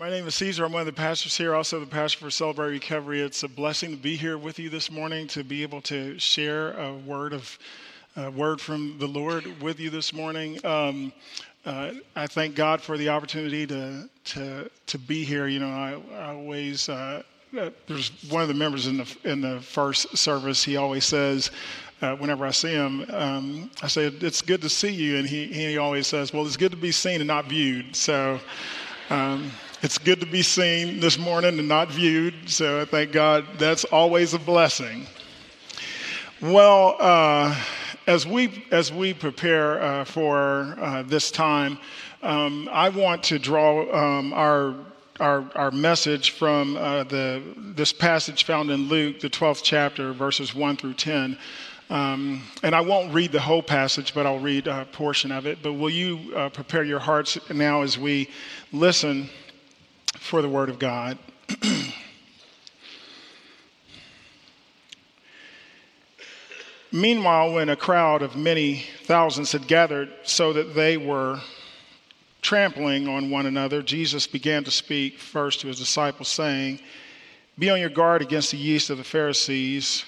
My name is Caesar. I'm one of the pastors here, also the pastor for Celebrate Recovery. It's a blessing to be here with you this morning, to be able to share a word of a word from the Lord with you this morning. Um, uh, I thank God for the opportunity to to to be here. You know, I, I always uh, uh there's one of the members in the in the first service. He always says. Uh, whenever I see him, um, I say, It's good to see you. And he, he always says, Well, it's good to be seen and not viewed. So um, it's good to be seen this morning and not viewed, so I thank God that's always a blessing. Well, uh, as we as we prepare uh, for uh, this time, um, I want to draw um, our our, our message from uh, the this passage found in Luke, the 12th chapter, verses 1 through 10. Um, and I won't read the whole passage, but I'll read a portion of it. But will you uh, prepare your hearts now as we listen for the Word of God. Meanwhile, when a crowd of many thousands had gathered so that they were trampling on one another, Jesus began to speak first to his disciples, saying, Be on your guard against the yeast of the Pharisees,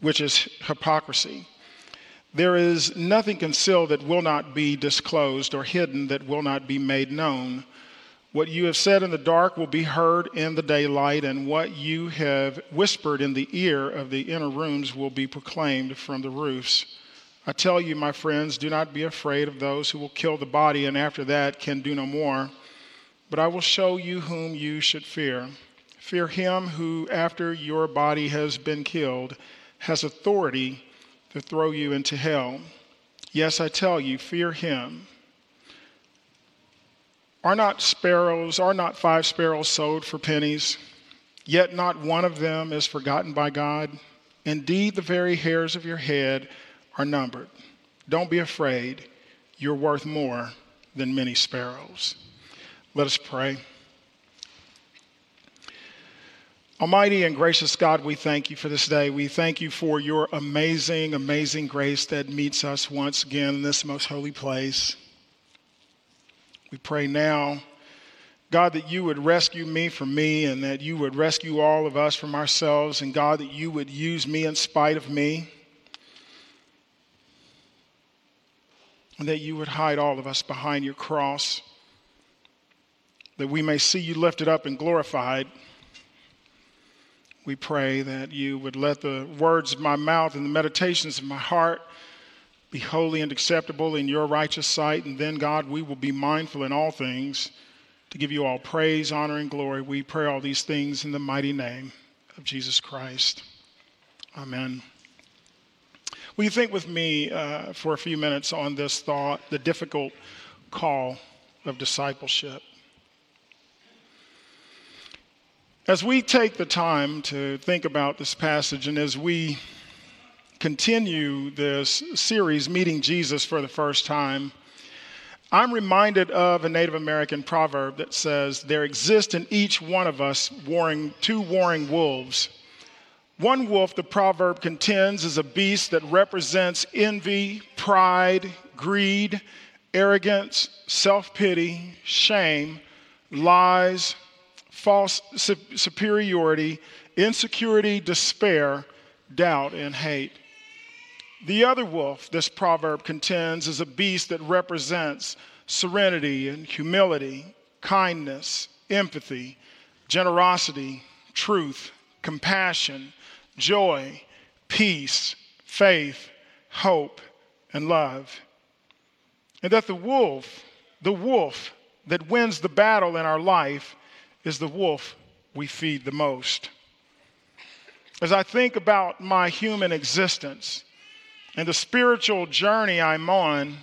which is hypocrisy. There is nothing concealed that will not be disclosed, or hidden that will not be made known. What you have said in the dark will be heard in the daylight, and what you have whispered in the ear of the inner rooms will be proclaimed from the roofs. I tell you, my friends, do not be afraid of those who will kill the body and after that can do no more. But I will show you whom you should fear. Fear him who, after your body has been killed, has authority to throw you into hell. Yes, I tell you, fear him. Are not sparrows, are not five sparrows sold for pennies? Yet not one of them is forgotten by God. Indeed, the very hairs of your head are numbered. Don't be afraid. You're worth more than many sparrows. Let us pray. Almighty and gracious God, we thank you for this day. We thank you for your amazing, amazing grace that meets us once again in this most holy place. We pray now, God, that you would rescue me from me and that you would rescue all of us from ourselves, and God, that you would use me in spite of me, and that you would hide all of us behind your cross, that we may see you lifted up and glorified. We pray that you would let the words of my mouth and the meditations of my heart be holy and acceptable in your righteous sight. And then, God, we will be mindful in all things to give you all praise, honor, and glory. We pray all these things in the mighty name of Jesus Christ. Amen. Will you think with me uh, for a few minutes on this thought, the difficult call of discipleship? As we take the time to think about this passage and as we continue this series, Meeting Jesus for the First Time, I'm reminded of a Native American proverb that says, There exist in each one of us warring, two warring wolves. One wolf, the proverb contends, is a beast that represents envy, pride, greed, arrogance, self pity, shame, lies, false superiority, insecurity, despair, doubt, and hate. The other wolf, this proverb contends, is a beast that represents serenity and humility, kindness, empathy, generosity, truth, compassion, joy, peace, faith, hope, and love. And that the wolf, the wolf that wins the battle in our life, is the wolf we feed the most. As I think about my human existence, and the spiritual journey I'm on,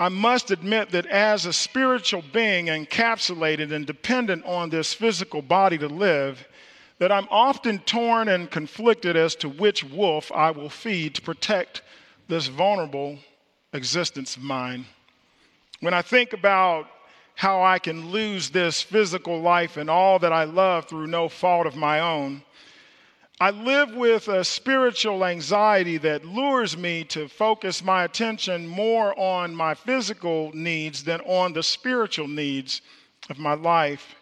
I must admit that as a spiritual being encapsulated and dependent on this physical body to live, that I'm often torn and conflicted as to which wolf I will feed to protect this vulnerable existence of mine. When I think about how I can lose this physical life and all that I love through no fault of my own, I live with a spiritual anxiety that lures me to focus my attention more on my physical needs than on the spiritual needs of my life.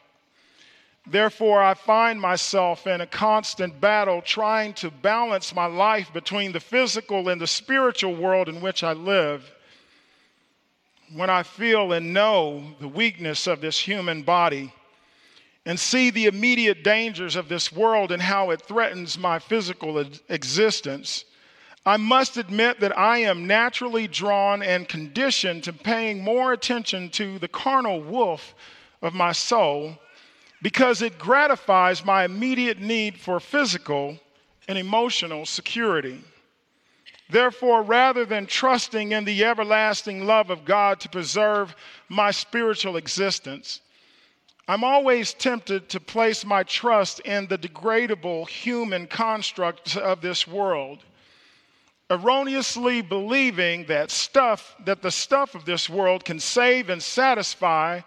Therefore, I find myself in a constant battle trying to balance my life between the physical and the spiritual world in which I live. When I feel and know the weakness of this human body and see the immediate dangers of this world and how it threatens my physical existence, I must admit that I am naturally drawn and conditioned to paying more attention to the carnal wolf of my soul because it gratifies my immediate need for physical and emotional security. Therefore, rather than trusting in the everlasting love of God to preserve my spiritual existence, I'm always tempted to place my trust in the degradable human constructs of this world, erroneously believing that stuff, that the stuff of this world can save and satisfy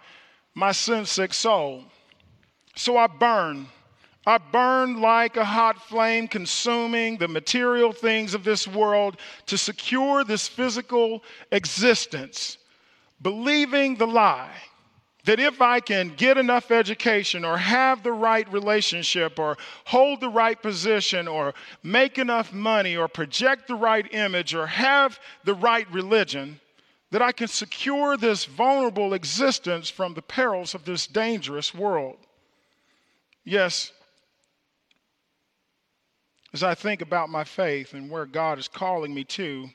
my sin sick soul. So I burn. I burn like a hot flame, consuming the material things of this world to secure this physical existence, believing the lie that if I can get enough education or have the right relationship or hold the right position or make enough money or project the right image or have the right religion, that I can secure this vulnerable existence from the perils of this dangerous world. Yes, as I think about my faith and where God is calling me to,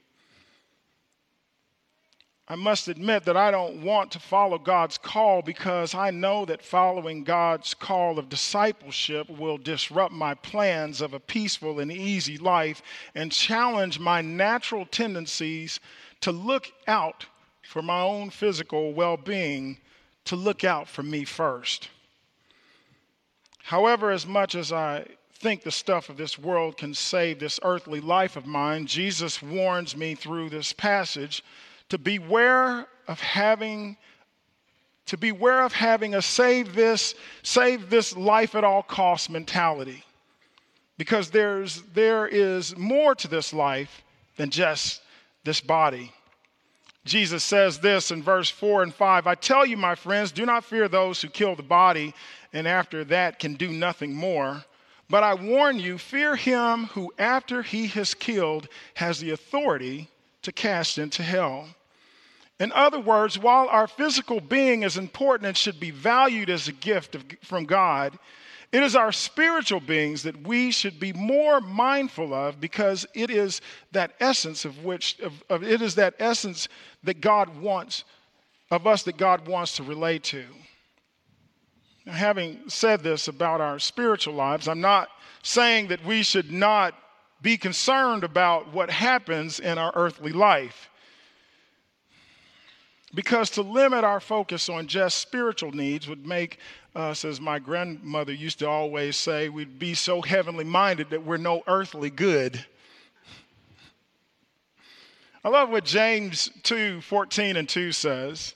I must admit that I don't want to follow God's call because I know that following God's call of discipleship will disrupt my plans of a peaceful and easy life and challenge my natural tendencies to look out for my own physical well being, to look out for me first. However, as much as I think the stuff of this world can save this earthly life of mine, Jesus warns me through this passage to beware of having to beware of having a save this save this life at all cost mentality because there's there is more to this life than just this body jesus says this in verse 4 and 5 i tell you my friends do not fear those who kill the body and after that can do nothing more. But I warn you, fear him who, after he has killed, has the authority to cast into hell. In other words, while our physical being is important and should be valued as a gift of, from God, it is our spiritual beings that we should be more mindful of because it is that essence of which of, of, it is that essence that God wants of us that God wants to relate to having said this about our spiritual lives, I'm not saying that we should not be concerned about what happens in our earthly life. Because to limit our focus on just spiritual needs would make us, as my grandmother used to always say, we'd be so heavenly minded that we're no earthly good. I love what James 2 14 and 2 says.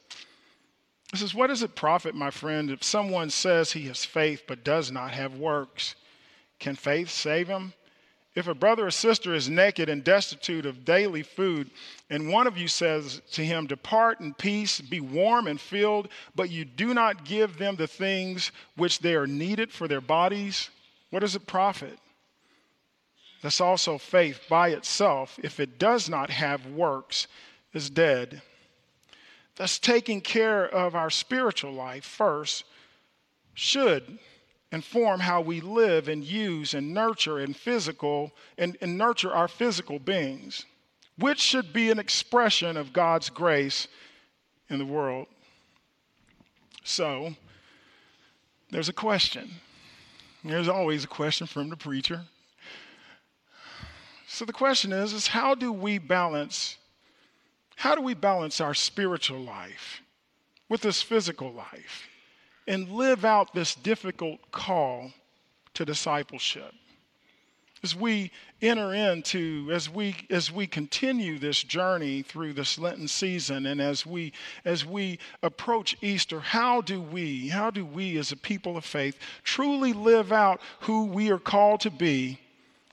It says, What does it profit, my friend, if someone says he has faith but does not have works? Can faith save him? If a brother or sister is naked and destitute of daily food, and one of you says to him, Depart in peace, be warm and filled, but you do not give them the things which they are needed for their bodies, what does it profit? That's also faith by itself, if it does not have works, is dead. Thus, taking care of our spiritual life first should inform how we live and use and nurture and physical and, and nurture our physical beings, which should be an expression of God's grace in the world. So, there's a question. There's always a question from the preacher. So the question is, is how do we balance how do we balance our spiritual life with this physical life and live out this difficult call to discipleship? As we enter into, as we as we continue this journey through this Lenten season, and as we as we approach Easter, how do we, how do we as a people of faith truly live out who we are called to be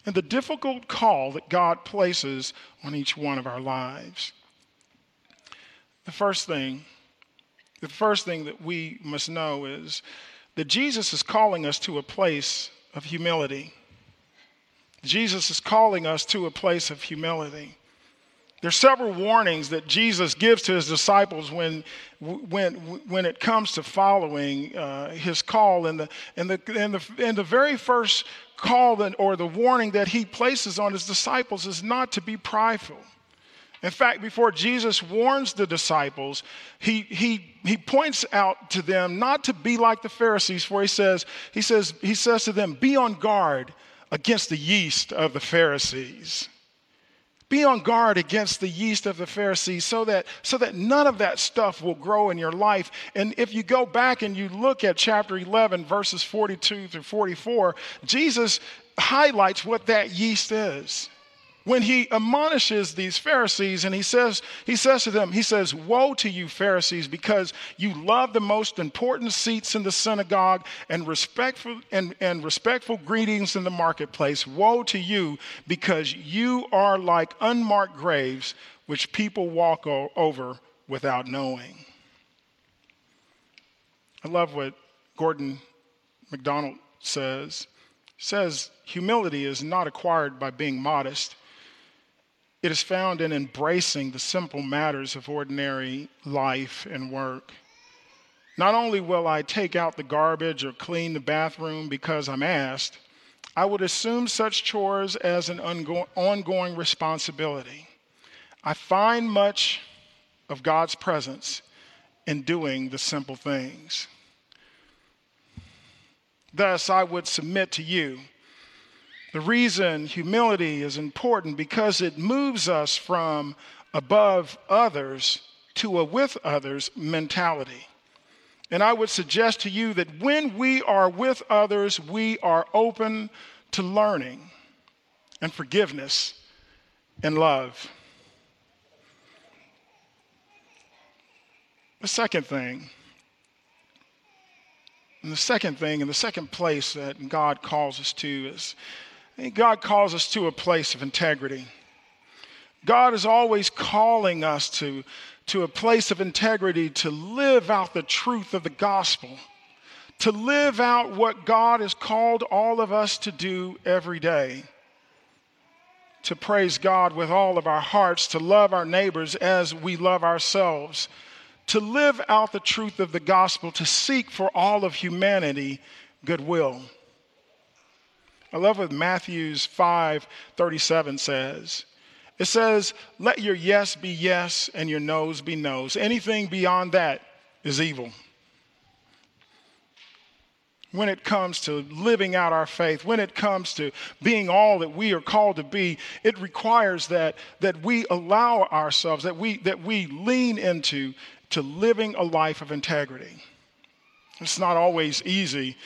and the difficult call that God places on each one of our lives? The first thing the first thing that we must know is that Jesus is calling us to a place of humility. Jesus is calling us to a place of humility. There's several warnings that Jesus gives to his disciples when, when, when it comes to following uh, his call. And the, and, the, and, the, and the very first call that, or the warning that he places on his disciples is not to be prideful. In fact, before Jesus warns the disciples, he, he, he points out to them not to be like the Pharisees, for he says, he says, he says to them, Be on guard against the yeast of the Pharisees. Be on guard against the yeast of the Pharisees so that, so that none of that stuff will grow in your life. And if you go back and you look at chapter 11, verses 42 through 44, Jesus highlights what that yeast is when he admonishes these Pharisees and he says, he says to them, he says, Woe to you, Pharisees, because you love the most important seats in the synagogue and respectful and, and respectful greetings in the marketplace. Woe to you, because you are like unmarked graves which people walk o- over without knowing. I love what Gordon MacDonald says. He says humility is not acquired by being modest it is found in embracing the simple matters of ordinary life and work. Not only will I take out the garbage or clean the bathroom because I'm asked, I would assume such chores as an ongoing responsibility. I find much of God's presence in doing the simple things. Thus, I would submit to you the reason humility is important because it moves us from above others to a with others mentality. And I would suggest to you that when we are with others, we are open to learning and forgiveness and love. The second thing, and the second thing, and the second place that God calls us to is God calls us to a place of integrity. God is always calling us to, to a place of integrity to live out the truth of the gospel, to live out what God has called all of us to do every day. To praise God with all of our hearts, to love our neighbors as we love ourselves, to live out the truth of the gospel, to seek for all of humanity goodwill. I love what Matthew's 5 37 says. It says, Let your yes be yes and your no's be no's. Anything beyond that is evil. When it comes to living out our faith, when it comes to being all that we are called to be, it requires that, that we allow ourselves, that we, that we lean into to living a life of integrity. It's not always easy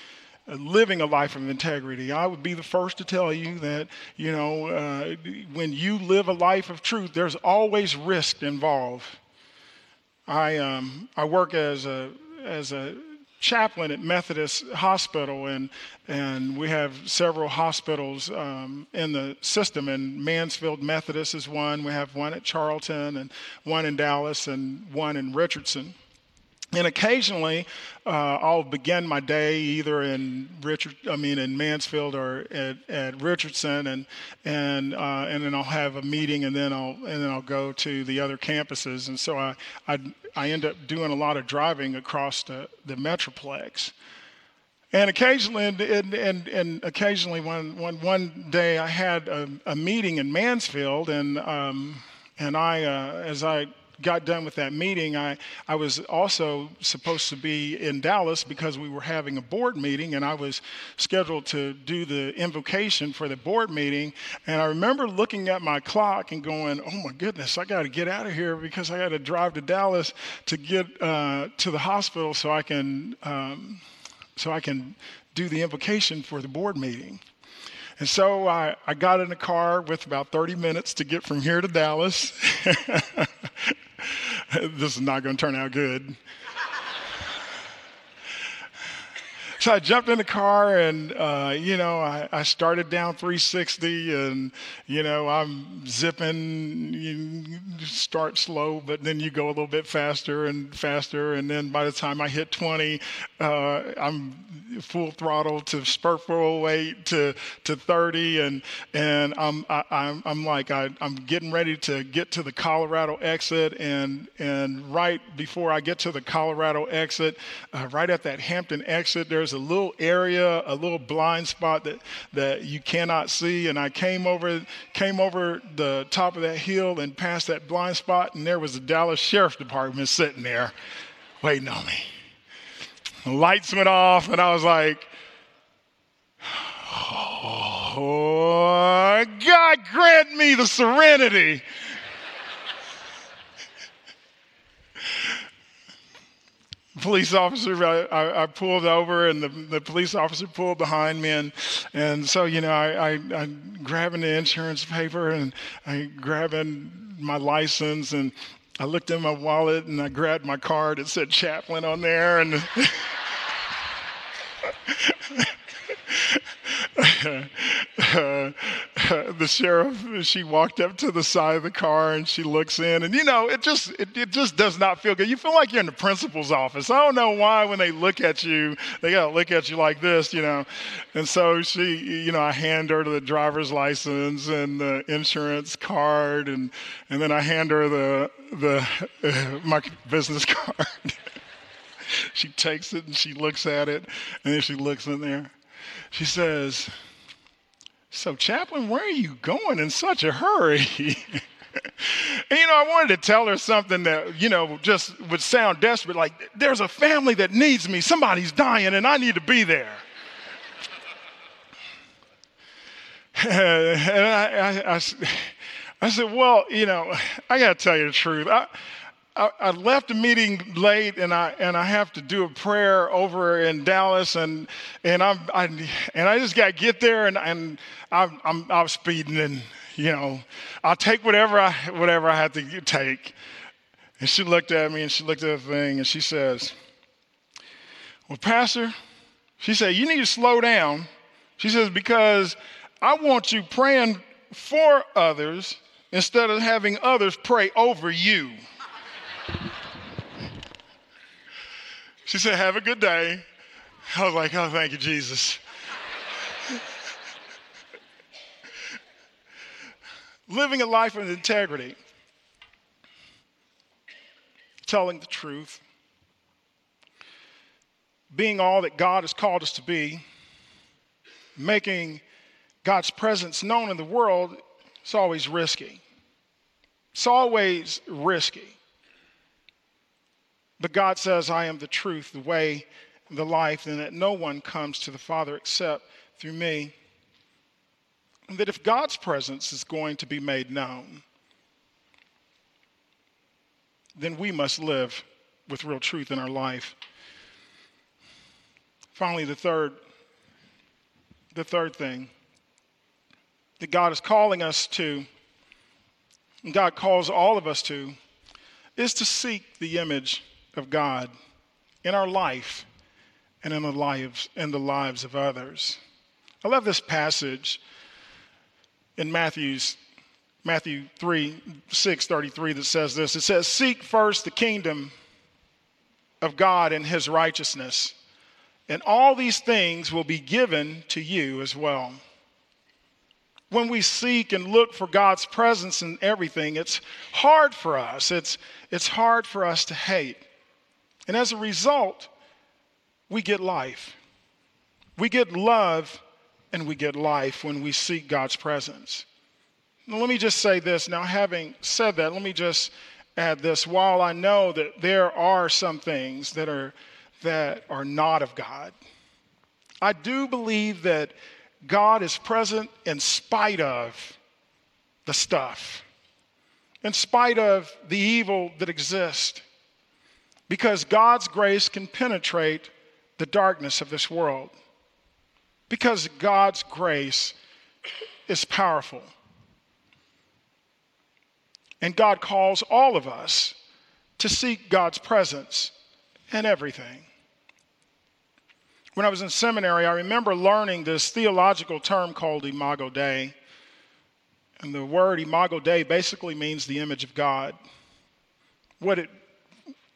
living a life of integrity. I would be the first to tell you that, you know, uh, when you live a life of truth, there's always risk involved. I, um, I work as a, as a chaplain at Methodist Hospital, and, and we have several hospitals um, in the system. And Mansfield Methodist is one. We have one at Charlton, and one in Dallas, and one in Richardson. And occasionally, uh, I'll begin my day either in Richard, I mean in Mansfield or at, at Richardson, and and uh, and then I'll have a meeting, and then I'll and then I'll go to the other campuses, and so I I, I end up doing a lot of driving across the, the metroplex. And occasionally, and, and, and occasionally, one, one, one day I had a, a meeting in Mansfield, and um, and I, uh, as I got done with that meeting, I, I was also supposed to be in Dallas because we were having a board meeting and I was scheduled to do the invocation for the board meeting. And I remember looking at my clock and going, oh my goodness, I got to get out of here because I got to drive to Dallas to get uh, to the hospital so I can. Um, so I can do the invocation for the board meeting. And so I, I got in the car with about 30 minutes to get from here to Dallas. this is not going to turn out good. So I jumped in the car and, uh, you know, I, I, started down 360 and, you know, I'm zipping. You start slow, but then you go a little bit faster and faster. And then by the time I hit 20, uh, I'm full throttle to spur full weight to, to 30. And, and I'm, I, am i I'm like, I, I'm getting ready to get to the Colorado exit. And, and right before I get to the Colorado exit, uh, right at that Hampton exit, there's a little area, a little blind spot that, that you cannot see. And I came over, came over the top of that hill and past that blind spot, and there was the Dallas Sheriff Department sitting there waiting on me. The lights went off, and I was like, oh, God grant me the serenity police officer, I, I, pulled over and the, the police officer pulled behind me. And, and so, you know, I, I, I'm grabbing the insurance paper and I grabbing my license and I looked in my wallet and I grabbed my card. It said Chaplain on there. And uh, the sheriff, she walked up to the side of the car and she looks in, and you know, it just it, it just does not feel good. You feel like you're in the principal's office. I don't know why when they look at you, they gotta look at you like this, you know. And so she, you know, I hand her the driver's license and the insurance card, and and then I hand her the the uh, my business card. she takes it and she looks at it, and then she looks in there. She says, So, Chaplain, where are you going in such a hurry? And you know, I wanted to tell her something that, you know, just would sound desperate like, there's a family that needs me. Somebody's dying and I need to be there. and I, I, I, I, said, well, you know, I got to tell you the truth. I, I, left the meeting late and I and I have to do a prayer over in Dallas and and I'm I, and I just got to get there and and I'm, I'm I'm speeding and you know I'll take whatever I whatever I have to take. And she looked at me and she looked at the thing and she says, "Well, Pastor," she said, "you need to slow down." She says because I want you praying for others instead of having others pray over you. She said, Have a good day. I was like, Oh, thank you, Jesus. Living a life of integrity, telling the truth, being all that God has called us to be, making God's presence known in the world, it's always risky. It's always risky. But God says, I am the truth, the way, the life, and that no one comes to the Father except through me. And that if God's presence is going to be made known, then we must live with real truth in our life. Finally, the third, the third thing that God is calling us to, and God calls all of us to, is to seek the image of God in our life and in the lives in the lives of others. I love this passage in Matthew's Matthew 3, 6, 33 that says this. It says, Seek first the kingdom of God and his righteousness, and all these things will be given to you as well. When we seek and look for God's presence in everything, it's hard for us. It's, it's hard for us to hate. And as a result, we get life. We get love and we get life when we seek God's presence. Now, let me just say this. Now, having said that, let me just add this. While I know that there are some things that are, that are not of God, I do believe that God is present in spite of the stuff, in spite of the evil that exists because God's grace can penetrate the darkness of this world. Because God's grace is powerful. And God calls all of us to seek God's presence in everything. when I was in seminary, I remember learning this theological term called Imago Dei. And the word Imago Dei basically means the image of God. What it,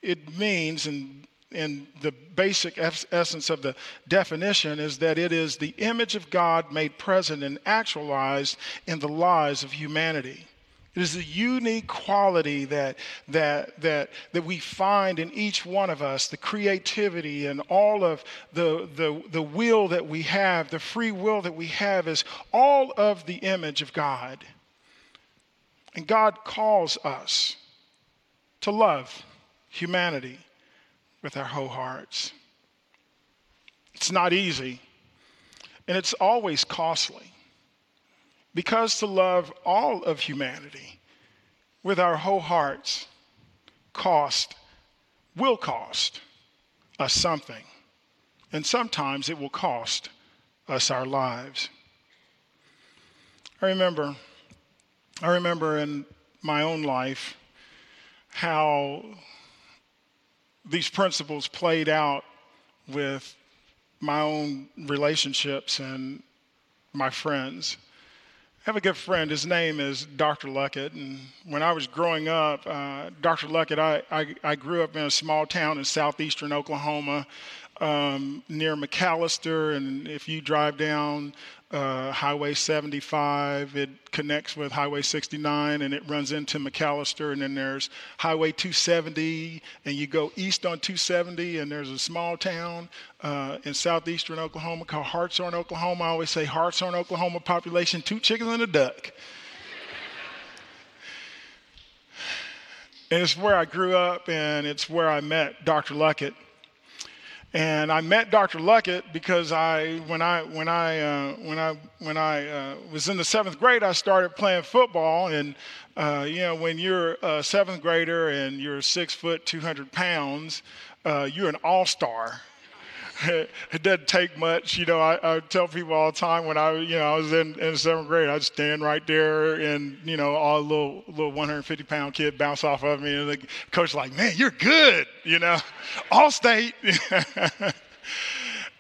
it means, and, and the basic essence of the definition, is that it is the image of God made present and actualized in the lives of humanity. It is a unique quality that, that, that, that we find in each one of us the creativity and all of the, the, the will that we have, the free will that we have, is all of the image of God. And God calls us to love humanity with our whole hearts. It's not easy, and it's always costly. Because to love all of humanity with our whole hearts cost, will cost us something. And sometimes it will cost us our lives. I remember, I remember in my own life how these principles played out with my own relationships and my friends. I have a good friend. His name is Dr. Luckett. And when I was growing up, uh, Dr. Luckett, I, I, I, grew up in a small town in southeastern Oklahoma um, near McAlester. And if you drive down uh, Highway 75. It connects with Highway 69 and it runs into McAlester. And then there's Highway 270, and you go east on 270, and there's a small town uh, in southeastern Oklahoma called Hartshorne, Oklahoma. I always say Hartshorne, Oklahoma population, two chickens and a duck. and it's where I grew up, and it's where I met Dr. Luckett. And I met Dr. Luckett because I, when I, when I, uh, when I, when I uh, was in the seventh grade, I started playing football. And uh, you know, when you're a seventh grader and you're six foot, 200 pounds, uh, you're an all-star it doesn't take much. You know, I, I, tell people all the time when I, you know, I was in, in seventh grade, I'd stand right there and, you know, all little, little 150 pound kid bounce off of me. And the coach like, man, you're good, you know, all state.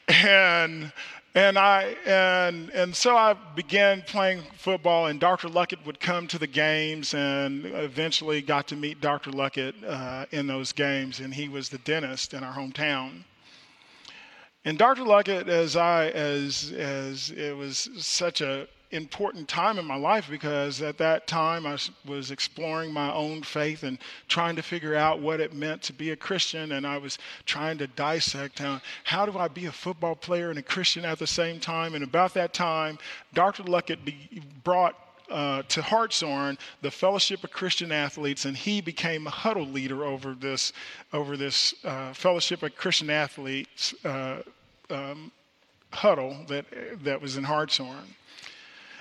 and, and I and and so I began playing football, and Dr. Luckett would come to the games, and eventually got to meet Dr. Luckett uh, in those games, and he was the dentist in our hometown. And Dr. Luckett, as I as as it was such a important time in my life because at that time I was exploring my own faith and trying to figure out what it meant to be a Christian. And I was trying to dissect how, how do I be a football player and a Christian at the same time. And about that time, Dr. Luckett brought uh, to Hartshorne the Fellowship of Christian Athletes, and he became a huddle leader over this over this uh, Fellowship of Christian Athletes uh, um, huddle that that was in Hartshorne.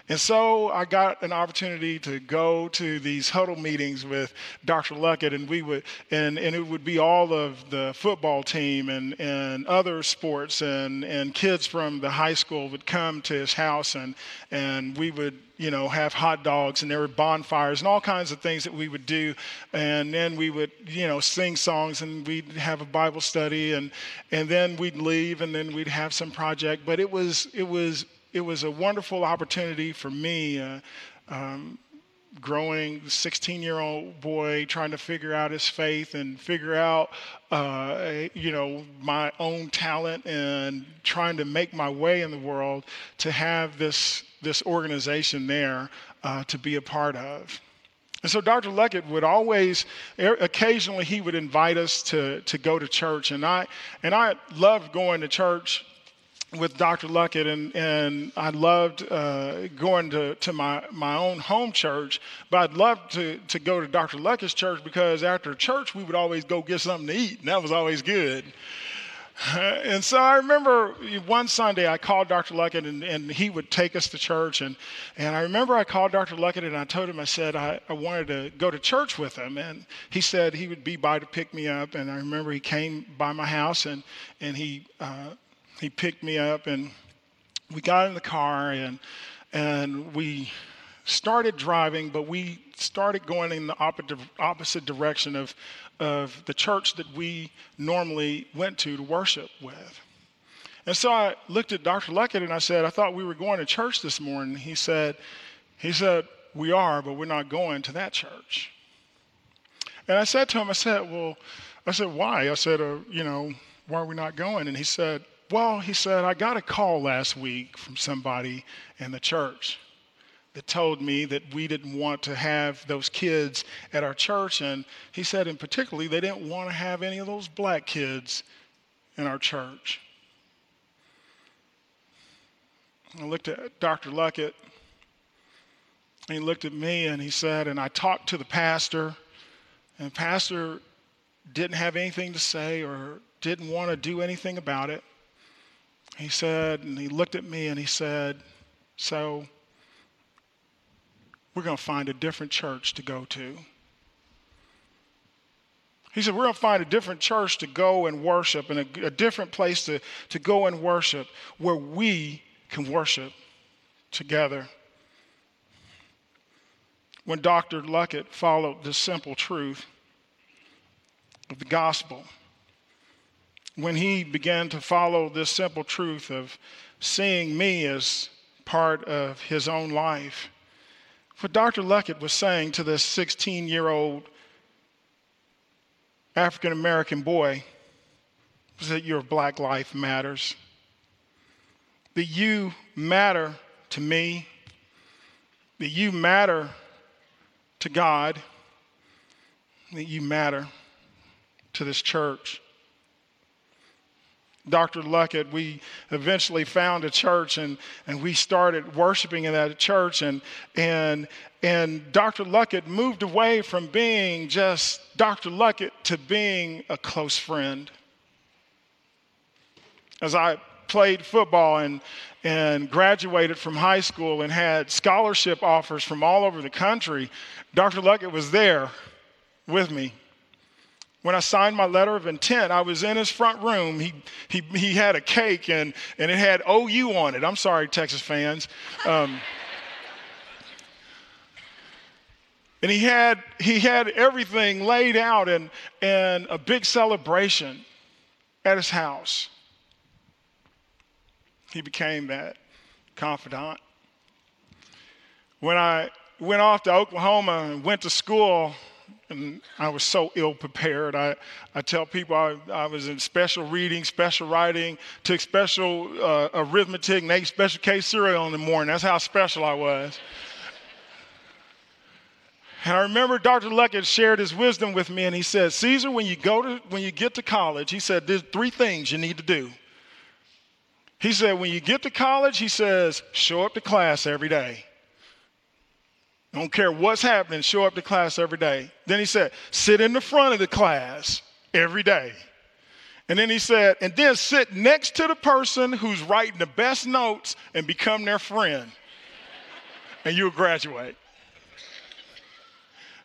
And so I got an opportunity to go to these huddle meetings with Dr. Luckett, and we would, and, and it would be all of the football team and, and other sports, and, and kids from the high school would come to his house, and, and we would, you know, have hot dogs, and there were bonfires and all kinds of things that we would do, and then we would, you know, sing songs, and we'd have a Bible study, and and then we'd leave, and then we'd have some project, but it was it was it was a wonderful opportunity for me, uh, um, growing 16 year old boy, trying to figure out his faith and figure out, uh, you know, my own talent and trying to make my way in the world to have this, this organization there uh, to be a part of. And so Dr. Luckett would always, occasionally, he would invite us to, to go to church. And I, and I loved going to church with Dr. Luckett, and, and I loved uh, going to, to my, my own home church, but I'd love to, to go to Dr. Luckett's church because after church, we would always go get something to eat, and that was always good. and so I remember one Sunday I called Dr. Luckett and, and he would take us to church. And, and I remember I called Dr. Luckett and I told him, I said, I, I wanted to go to church with him. And he said he would be by to pick me up. And I remember he came by my house and, and he uh, he picked me up and we got in the car and and we started driving, but we started going in the opposite direction of, of the church that we normally went to to worship with. And so I looked at Dr. Luckett and I said, I thought we were going to church this morning. He said, he said, we are, but we're not going to that church. And I said to him, I said, well, I said, why? I said, uh, you know, why are we not going? And he said, well, he said, I got a call last week from somebody in the church that told me that we didn't want to have those kids at our church. And he said, in particularly, they didn't want to have any of those black kids in our church. I looked at Dr. Luckett, and he looked at me and he said, and I talked to the pastor, and the pastor didn't have anything to say or didn't want to do anything about it. He said, and he looked at me and he said, So we're going to find a different church to go to. He said, We're going to find a different church to go and worship and a, a different place to, to go and worship where we can worship together. When Dr. Luckett followed the simple truth of the gospel, when he began to follow this simple truth of seeing me as part of his own life, what Dr. Luckett was saying to this 16 year old African American boy was that your black life matters that you matter to me, that you matter to God, that you matter to this church. Dr. Luckett, we eventually found a church and, and we started worshiping in that church. And, and, and Dr. Luckett moved away from being just Dr. Luckett to being a close friend. As I played football and, and graduated from high school and had scholarship offers from all over the country, Dr. Luckett was there with me. When I signed my letter of intent, I was in his front room. He, he, he had a cake and, and it had OU on it. I'm sorry, Texas fans. Um, and he had, he had everything laid out and, and a big celebration at his house. He became that confidant. When I went off to Oklahoma and went to school, and I was so ill prepared. I, I tell people I, I was in special reading, special writing, took special uh, arithmetic, and ate Special K cereal in the morning. That's how special I was. And I remember Dr. Luckett shared his wisdom with me, and he said, Caesar, when you go to when you get to college, he said, there's three things you need to do. He said, when you get to college, he says, show up to class every day. Don't care what's happening, show up to class every day. Then he said, sit in the front of the class every day. And then he said, and then sit next to the person who's writing the best notes and become their friend. and you'll graduate.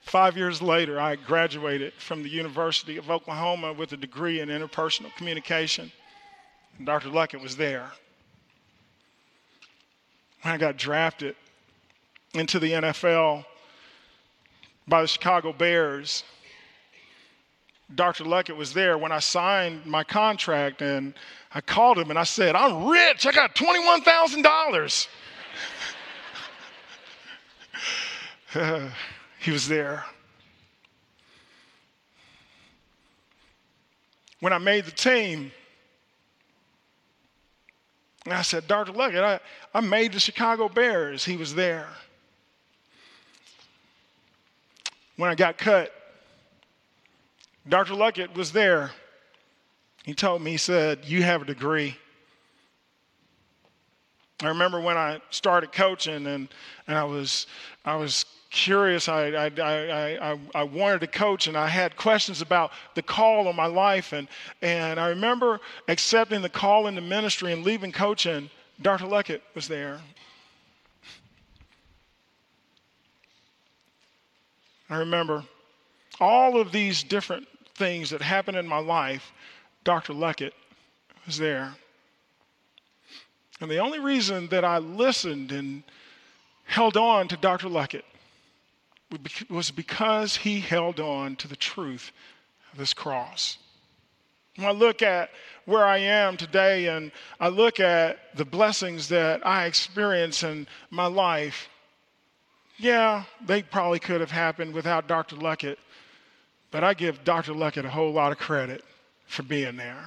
Five years later, I graduated from the University of Oklahoma with a degree in interpersonal communication. And Dr. Luckett was there. When I got drafted into the NFL by the Chicago Bears, Dr. Luckett was there when I signed my contract, and I called him and I said, I'm rich, I got $21,000. he was there. When I made the team, and I said, Dr. Luckett, I, I made the Chicago Bears. He was there. When I got cut, Dr. Luckett was there. He told me, he said, You have a degree. I remember when I started coaching and, and I was I was curious. I, I, I, I, I wanted to coach and I had questions about the call on my life. And, and I remember accepting the call into ministry and leaving coaching. Dr. Luckett was there. I remember all of these different things that happened in my life. Dr. Luckett was there. And the only reason that I listened and held on to Dr. Luckett was because he held on to the truth of this cross. When I look at where I am today and I look at the blessings that I experience in my life, yeah, they probably could have happened without Dr. Luckett, but I give Dr. Luckett a whole lot of credit for being there.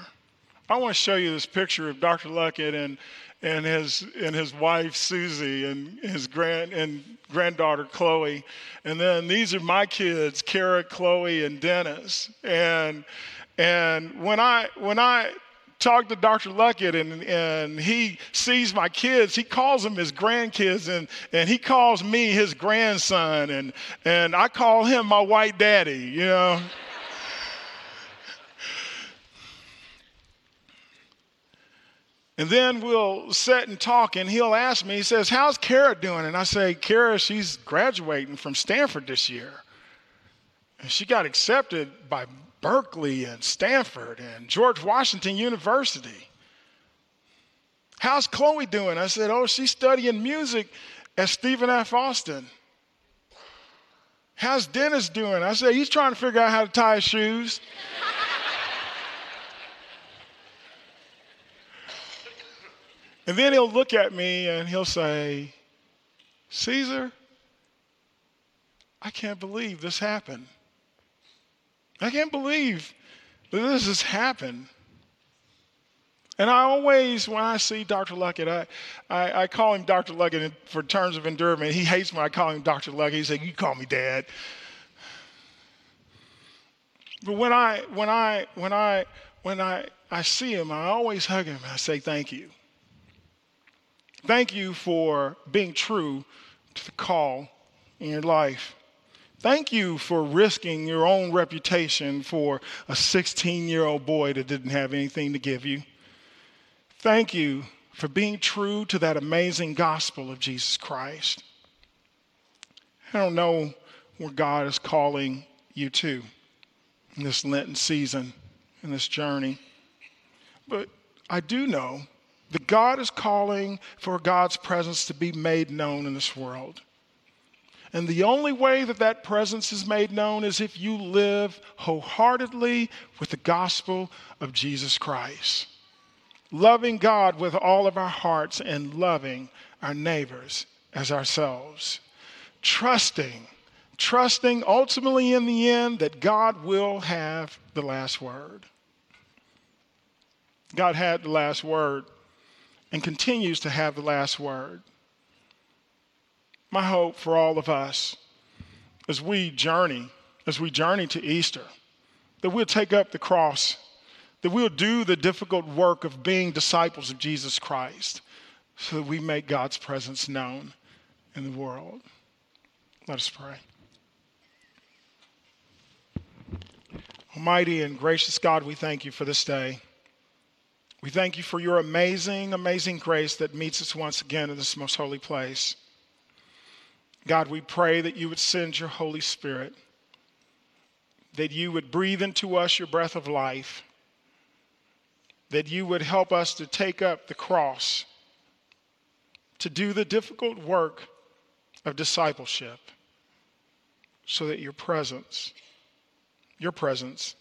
I want to show you this picture of Dr. Luckett and, and, his, and his wife Susie and his grand, and granddaughter Chloe. And then these are my kids, Kara, Chloe, and Dennis. And, and when, I, when I talk to Dr. Luckett and, and he sees my kids, he calls them his grandkids and, and he calls me his grandson and, and I call him my white daddy, you know. And then we'll sit and talk, and he'll ask me, he says, How's Kara doing? And I say, Kara, she's graduating from Stanford this year. And she got accepted by Berkeley and Stanford and George Washington University. How's Chloe doing? I said, Oh, she's studying music at Stephen F. Austin. How's Dennis doing? I said, He's trying to figure out how to tie his shoes. and then he'll look at me and he'll say, Caesar, I can't believe this happened. I can't believe that this has happened. And I always, when I see Dr. Luckett, I, I, I call him Dr. Luckett for terms of endearment. He hates when I call him Dr. Luckett. He says, You call me dad. But when I, when I, when I, when I, I see him, I always hug him and I say, Thank you. Thank you for being true to the call in your life. Thank you for risking your own reputation for a 16 year old boy that didn't have anything to give you. Thank you for being true to that amazing gospel of Jesus Christ. I don't know where God is calling you to in this Lenten season, in this journey, but I do know that God is calling for God's presence to be made known in this world. And the only way that that presence is made known is if you live wholeheartedly with the gospel of Jesus Christ. Loving God with all of our hearts and loving our neighbors as ourselves. Trusting, trusting ultimately in the end that God will have the last word. God had the last word and continues to have the last word my hope for all of us as we journey, as we journey to Easter, that we'll take up the cross, that we'll do the difficult work of being disciples of Jesus Christ so that we make God's presence known in the world. Let us pray. Almighty and gracious God, we thank you for this day. We thank you for your amazing, amazing grace that meets us once again in this most holy place. God, we pray that you would send your Holy Spirit, that you would breathe into us your breath of life, that you would help us to take up the cross, to do the difficult work of discipleship, so that your presence, your presence,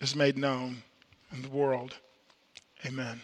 is made known in the world. Amen.